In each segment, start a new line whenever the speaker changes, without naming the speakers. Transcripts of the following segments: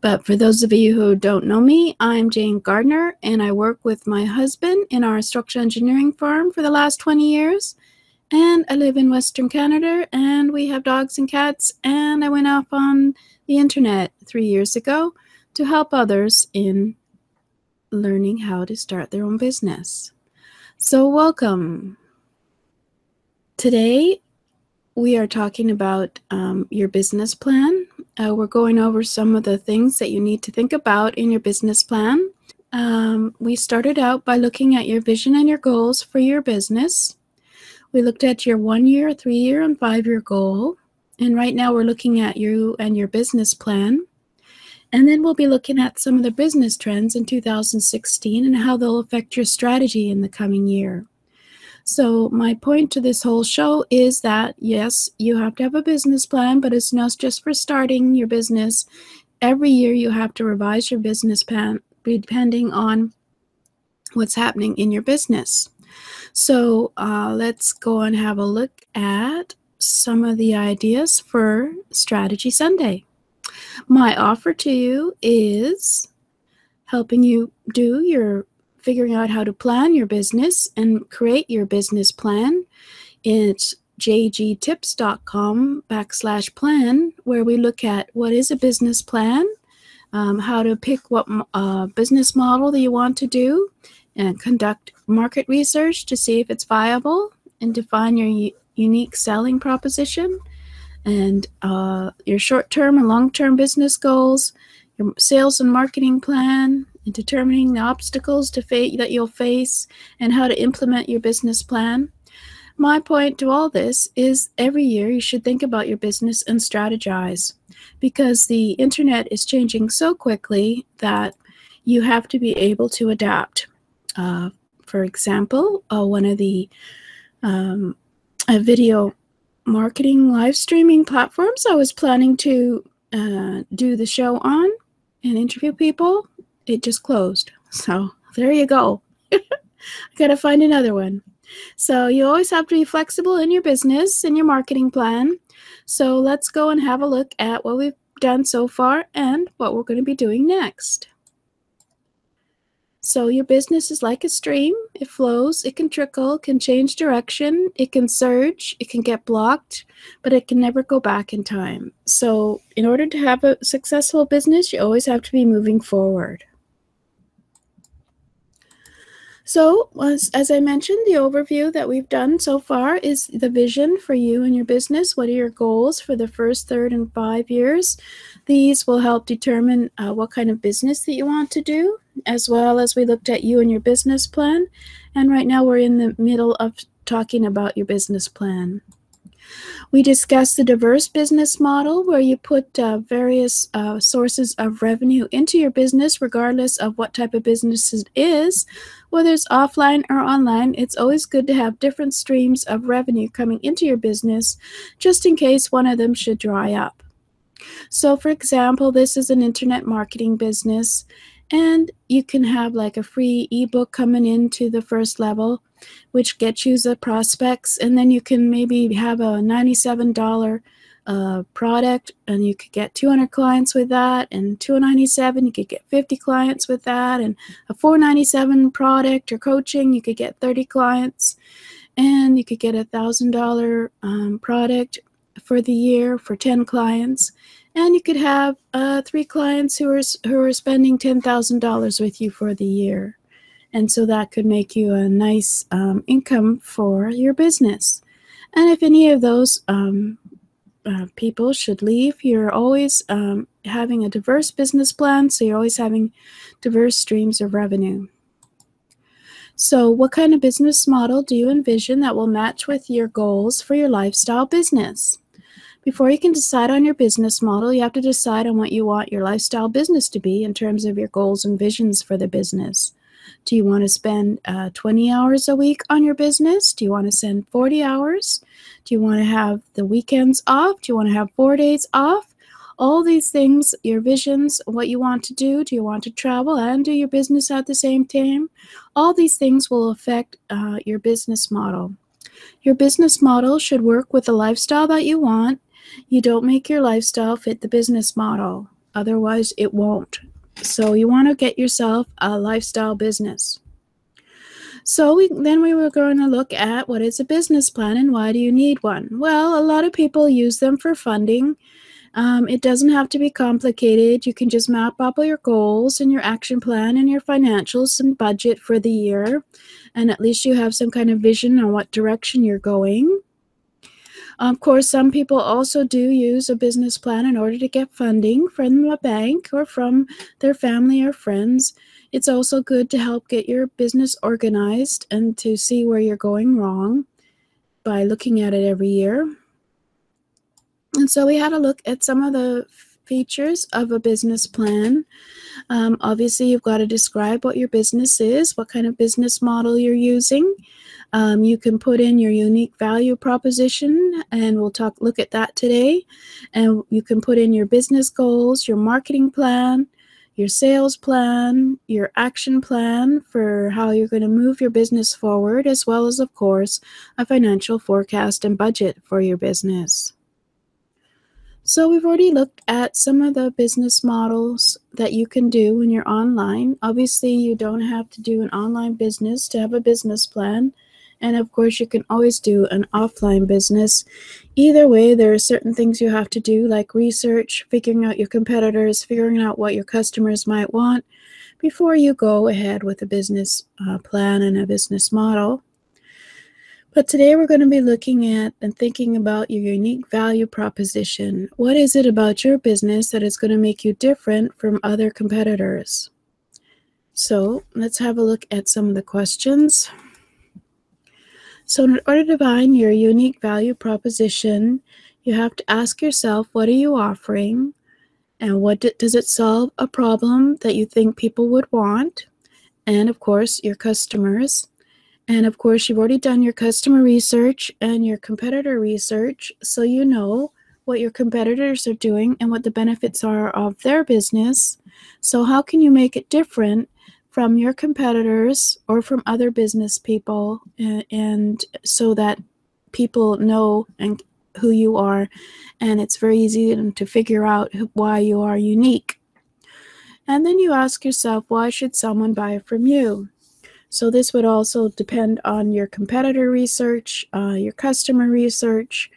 But for those of you who don't know me, I'm Jane Gardner, and I work with my husband in our structural engineering firm for the last 20 years. And I live in Western Canada, and we have dogs and cats. And I went off on the internet three years ago to help others in learning how to start their own business. So, welcome. Today, we are talking about um, your business plan. Uh, we're going over some of the things that you need to think about in your business plan. Um, we started out by looking at your vision and your goals for your business. We looked at your one year, three year, and five year goal. And right now we're looking at you and your business plan. And then we'll be looking at some of the business trends in 2016 and how they'll affect your strategy in the coming year. So, my point to this whole show is that yes, you have to have a business plan, but it's not just for starting your business. Every year, you have to revise your business plan depending on what's happening in your business. So, uh, let's go and have a look at some of the ideas for Strategy Sunday. My offer to you is helping you do your figuring out how to plan your business and create your business plan. It's jgtips.com backslash plan, where we look at what is a business plan, um, how to pick what uh, business model that you want to do, and conduct market research to see if it's viable and define your u- unique selling proposition and uh, your short term and long term business goals, your sales and marketing plan, and determining the obstacles to fa- that you'll face and how to implement your business plan. My point to all this is every year you should think about your business and strategize because the internet is changing so quickly that you have to be able to adapt. Uh, for example, uh, one of the um, video marketing live streaming platforms I was planning to uh, do the show on and interview people it just closed. So there you go. I gotta find another one. So you always have to be flexible in your business and your marketing plan. So let's go and have a look at what we've done so far and what we're going to be doing next. So your business is like a stream. It flows, it can trickle, can change direction, it can surge, it can get blocked, but it can never go back in time. So in order to have a successful business, you always have to be moving forward. So, as, as I mentioned, the overview that we've done so far is the vision for you and your business. What are your goals for the first, third, and five years? These will help determine uh, what kind of business that you want to do, as well as we looked at you and your business plan. And right now we're in the middle of talking about your business plan. We discussed the diverse business model where you put uh, various uh, sources of revenue into your business, regardless of what type of business it is. Whether it's offline or online, it's always good to have different streams of revenue coming into your business just in case one of them should dry up. So, for example, this is an internet marketing business, and you can have like a free ebook coming into the first level which gets you the prospects. And then you can maybe have a $97 uh, product and you could get 200 clients with that and 297 you could get 50 clients with that and a 497 product or coaching you could get 30 clients and you could get a thousand dollar um, product for the year for 10 clients and you could have uh, three clients who are who are spending $10,000 with you for the year and so that could make you a nice um, income for your business. And if any of those um, uh, people should leave, you're always um, having a diverse business plan, so you're always having diverse streams of revenue. So, what kind of business model do you envision that will match with your goals for your lifestyle business? Before you can decide on your business model, you have to decide on what you want your lifestyle business to be in terms of your goals and visions for the business. Do you want to spend uh, 20 hours a week on your business? Do you want to spend 40 hours? Do you want to have the weekends off? Do you want to have four days off? All these things, your visions, what you want to do. Do you want to travel and do your business at the same time? All these things will affect uh, your business model. Your business model should work with the lifestyle that you want. You don't make your lifestyle fit the business model, otherwise, it won't. So you want to get yourself a lifestyle business. So we, then we were going to look at what is a business plan and why do you need one? Well, a lot of people use them for funding. Um, it doesn't have to be complicated. You can just map up all your goals and your action plan and your financials and budget for the year. And at least you have some kind of vision on what direction you're going. Of course, some people also do use a business plan in order to get funding from a bank or from their family or friends. It's also good to help get your business organized and to see where you're going wrong by looking at it every year. And so we had a look at some of the features of a business plan. Um, obviously, you've got to describe what your business is, what kind of business model you're using. Um, you can put in your unique value proposition, and we'll talk look at that today. And you can put in your business goals, your marketing plan, your sales plan, your action plan for how you're going to move your business forward, as well as, of course, a financial forecast and budget for your business. So we've already looked at some of the business models that you can do when you're online. Obviously, you don't have to do an online business to have a business plan. And of course, you can always do an offline business. Either way, there are certain things you have to do, like research, figuring out your competitors, figuring out what your customers might want before you go ahead with a business uh, plan and a business model. But today we're going to be looking at and thinking about your unique value proposition. What is it about your business that is going to make you different from other competitors? So let's have a look at some of the questions. So, in order to find your unique value proposition, you have to ask yourself what are you offering and what does it solve a problem that you think people would want? And of course, your customers. And of course, you've already done your customer research and your competitor research, so you know what your competitors are doing and what the benefits are of their business. So, how can you make it different from your competitors or from other business people and, and so that people know and who you are and it's very easy to figure out why you are unique. And then you ask yourself why should someone buy from you? So this would also depend on your competitor research uh, your customer research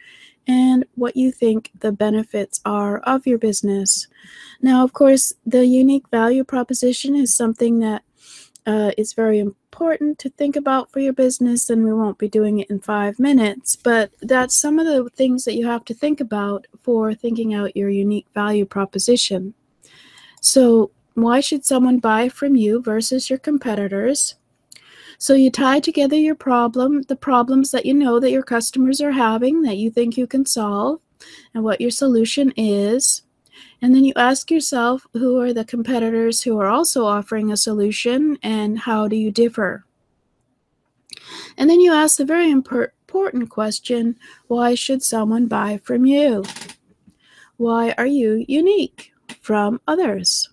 and what you think the benefits are of your business. Now, of course, the unique value proposition is something that uh, is very important to think about for your business, and we won't be doing it in five minutes. But that's some of the things that you have to think about for thinking out your unique value proposition. So, why should someone buy from you versus your competitors? So you tie together your problem, the problems that you know that your customers are having that you think you can solve, and what your solution is. And then you ask yourself who are the competitors who are also offering a solution and how do you differ? And then you ask the very important question why should someone buy from you? Why are you unique from others?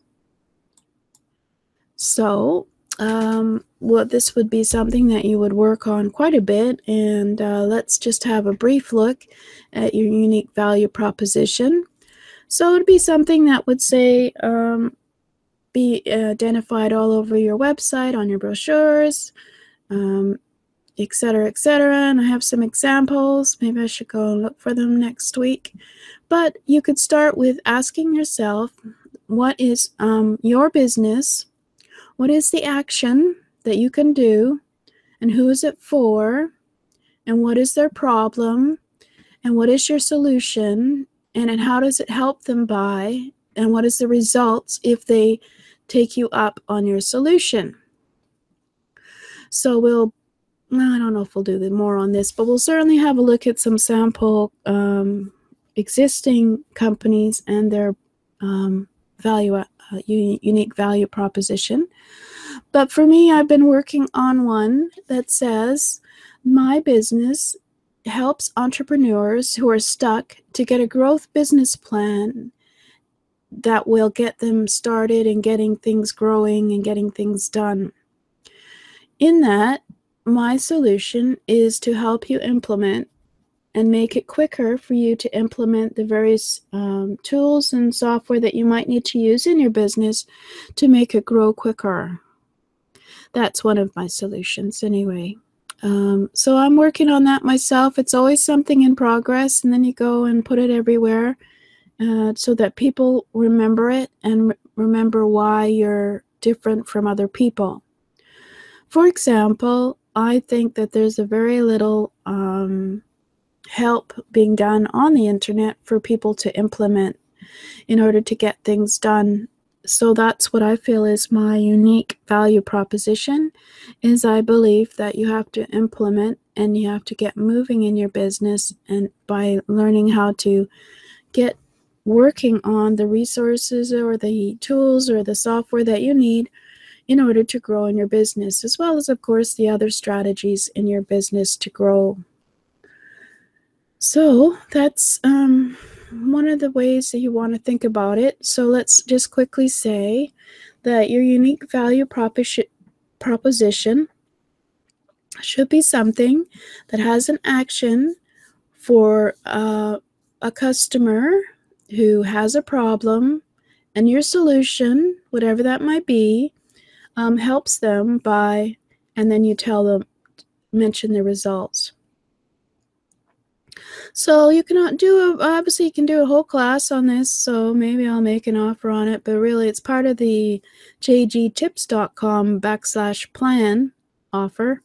So, um, well, this would be something that you would work on quite a bit. And uh, let's just have a brief look at your unique value proposition. So it would be something that would say, um, be identified all over your website, on your brochures, um, etc., etc. And I have some examples. Maybe I should go and look for them next week. But you could start with asking yourself, what is um, your business? What is the action that you can do? And who is it for? And what is their problem? And what is your solution? And, and how does it help them buy? And what is the results if they take you up on your solution? So we'll, well, I don't know if we'll do more on this, but we'll certainly have a look at some sample um, existing companies and their um, value, uh, unique value proposition. But for me, I've been working on one that says my business helps entrepreneurs who are stuck to get a growth business plan that will get them started and getting things growing and getting things done. In that, my solution is to help you implement and make it quicker for you to implement the various um, tools and software that you might need to use in your business to make it grow quicker. That's one of my solutions, anyway. Um, so I'm working on that myself. It's always something in progress, and then you go and put it everywhere uh, so that people remember it and re- remember why you're different from other people. For example, I think that there's a very little um, help being done on the internet for people to implement in order to get things done. So that's what i feel is my unique value proposition is i believe that you have to implement and you have to get moving in your business and by learning how to get working on the resources or the tools or the software that you need in order to grow in your business as well as of course the other strategies in your business to grow so that's um one of the ways that you want to think about it. So let's just quickly say that your unique value proposition should be something that has an action for uh, a customer who has a problem, and your solution, whatever that might be, um, helps them by, and then you tell them, mention the results. So you cannot do a, obviously you can do a whole class on this, so maybe I'll make an offer on it, but really it's part of the jgtips.com backslash plan offer.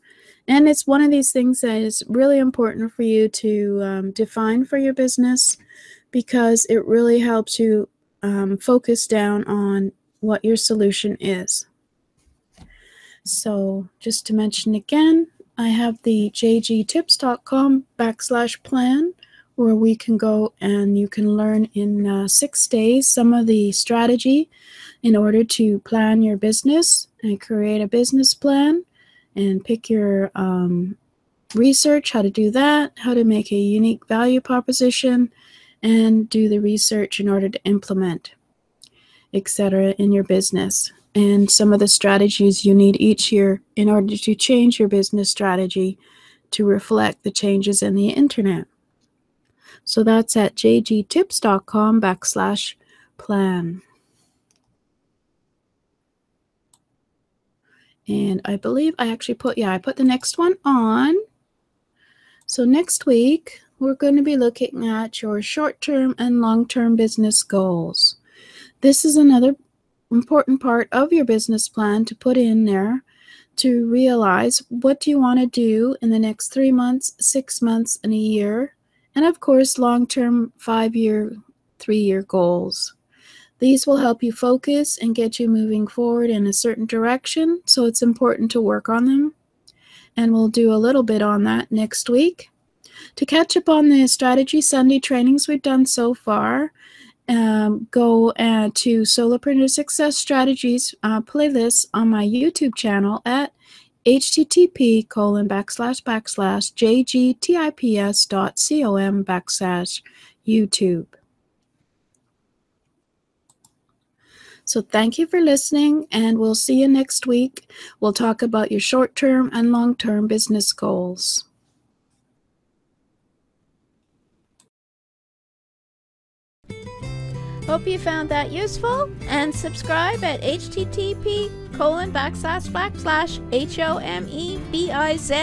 And it's one of these things that is really important for you to um, define for your business because it really helps you um, focus down on what your solution is. So just to mention again, I have the jgtips.com backslash plan where we can go and you can learn in uh, six days some of the strategy in order to plan your business and create a business plan and pick your um, research, how to do that, how to make a unique value proposition, and do the research in order to implement, etc., in your business and some of the strategies you need each year in order to change your business strategy to reflect the changes in the internet. So that's at jgtips.com backslash plan. And I believe I actually put, yeah, I put the next one on. So next week, we're going to be looking at your short-term and long-term business goals. This is another important part of your business plan to put in there to realize what do you want to do in the next three months, six months, and a year, and of course, long term five year, three year goals. These will help you focus and get you moving forward in a certain direction, so it's important to work on them. And we'll do a little bit on that next week. To catch up on the Strategy Sunday trainings we've done so far, um, go uh, to Solopreneur Success Strategies uh, playlist on my YouTube channel at http colon backslash backslash jgtips dot com backslash YouTube. So thank you for listening, and we'll see you next week. We'll talk about your short-term and long-term business goals.
Hope you found that useful and subscribe at http colon backslash backslash h o m b i z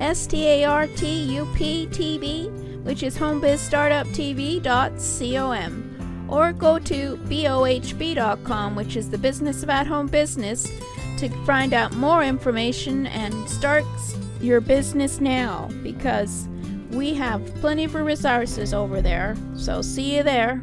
s t a r t u p t v, which is homebizstartuptv.com, or go to bohb.com, which is the business at home business, to find out more information and start your business now because we have plenty of resources over there. So see you there.